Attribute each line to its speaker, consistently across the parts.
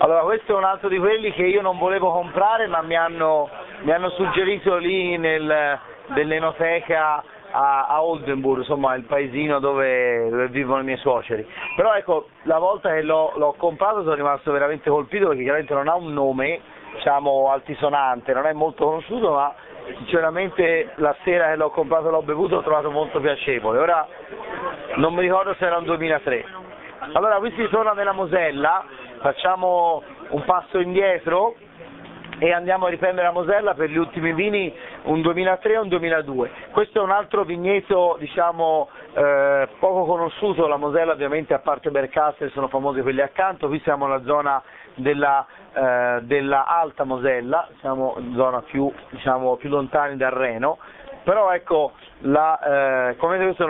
Speaker 1: Allora, questo è un altro di quelli che io non volevo comprare, ma mi hanno, mi hanno suggerito lì nel, nell'enoteca a, a Oldenburg, insomma il paesino dove, dove, vivono i miei suoceri. Però ecco, la volta che l'ho, l'ho comprato sono rimasto veramente colpito perché chiaramente non ha un nome, diciamo, altisonante, non è molto conosciuto, ma sinceramente la sera che l'ho comprato e l'ho bevuto l'ho trovato molto piacevole. Ora non mi ricordo se era un 2003. Allora qui si torna nella Mosella, facciamo un passo indietro e andiamo a riprendere la Mosella per gli ultimi vini un 2003 e un 2002. Questo è un altro vigneto diciamo, eh, poco conosciuto, la Mosella ovviamente a parte Bercasse sono famosi quelli accanto, qui siamo nella zona della, eh, della Alta Mosella, siamo in zona più, diciamo, più lontani dal Reno, però ecco, la, eh, come vedete è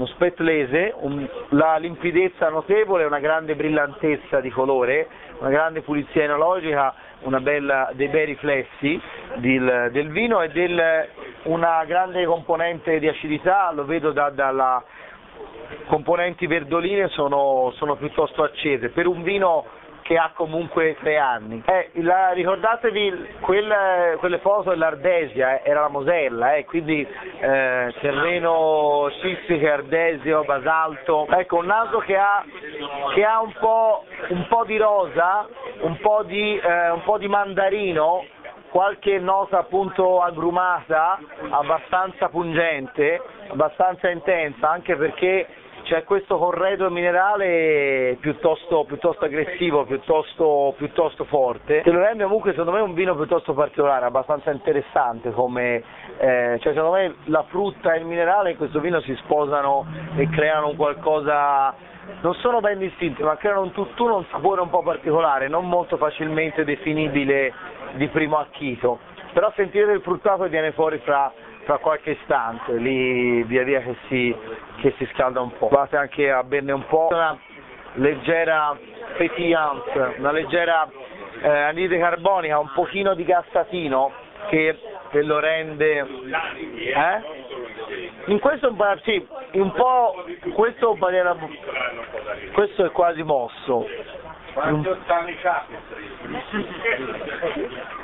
Speaker 1: uno spetlese, un, la limpidezza notevole, una grande brillantezza di colore, una grande pulizia enologica, bella, dei bei riflessi del, del vino e del, una grande componente di acidità, lo vedo da, dalla componenti verdoline sono, sono piuttosto accese. Per un vino che ha comunque tre anni. Eh, la, ricordatevi quel, quelle foto dell'Ardesia, eh, era la Mosella, eh, quindi eh, terreno scistico, ardesio, basalto. Ecco, un naso che ha, che ha un, po', un, po', di rosa, un po' di, eh, un po' di mandarino, qualche nota appunto agrumata, abbastanza pungente, abbastanza intensa, anche perché c'è questo corredo minerale piuttosto, piuttosto aggressivo, piuttosto, piuttosto, forte, che lo rende comunque secondo me un vino piuttosto particolare, abbastanza interessante come, eh, cioè secondo me la frutta e il minerale in questo vino si sposano e creano qualcosa non sono ben distinti, ma creano un tutt'uno, un sapore un po' particolare, non molto facilmente definibile di primo acchito, però sentire il fruttato viene fuori fra fra qualche istante, lì via via che si, che si scalda un po'. Basta anche a berne un po', una leggera pétillance, una leggera eh, anidride carbonica, un pochino di gassatino che, che lo rende... Eh? In questo sì, un po' questo, questo è quasi mosso.
Speaker 2: Quanti anni fa?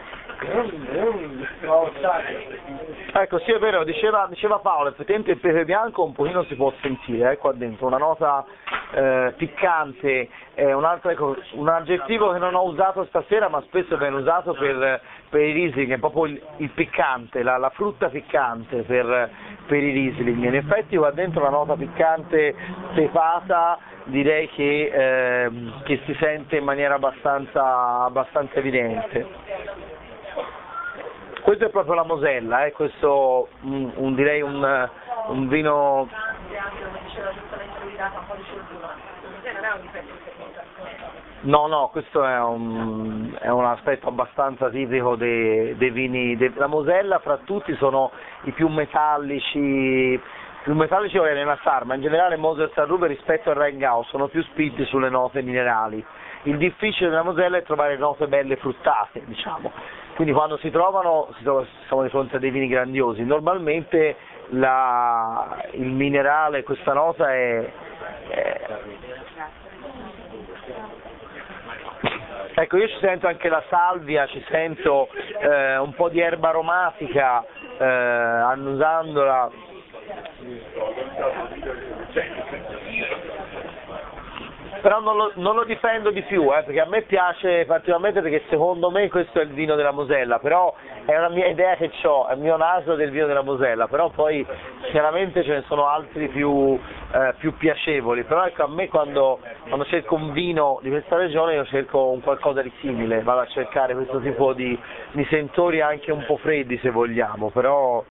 Speaker 1: Ecco, sì è vero, diceva, diceva Paolo, effettivamente il pepe bianco un pochino si può sentire eh, qua dentro, una nota eh, piccante, eh, un, altro, ecco, un aggettivo che non ho usato stasera ma spesso viene usato per, per i Riesling, è proprio il, il piccante, la, la, frutta piccante per, per i Riesling, in effetti qua dentro una nota piccante pepata direi che, eh, che si sente in maniera abbastanza, abbastanza evidente. Questo è proprio la Mosella, eh? questo un, un, direi un, un vino... No, no, questo è un, è un aspetto abbastanza tipico dei, dei vini. della Mosella fra tutti sono i più metallici, più metallici è nella Star, ma in generale Moser Sarrube rispetto al Rheingau sono più spinti sulle note minerali. Il difficile della Mosella è trovare note belle fruttate, diciamo. Quindi quando si trovano si trova, siamo di fronte a dei vini grandiosi, normalmente la, il minerale, questa nota è, è, Ecco, io ci sento anche la salvia, ci sento eh, un po' di erba aromatica, eh, annusandola però non lo, non lo, difendo di più, eh, perché a me piace particolarmente perché secondo me questo è il vino della Mosella, però è una mia idea che ho, è il mio naso del vino della Mosella, però poi chiaramente ce ne sono altri più, eh, più piacevoli, però ecco a me quando, quando, cerco un vino di questa regione io cerco un qualcosa di simile, vado a cercare questo tipo di, di sentori anche un po' freddi se vogliamo, però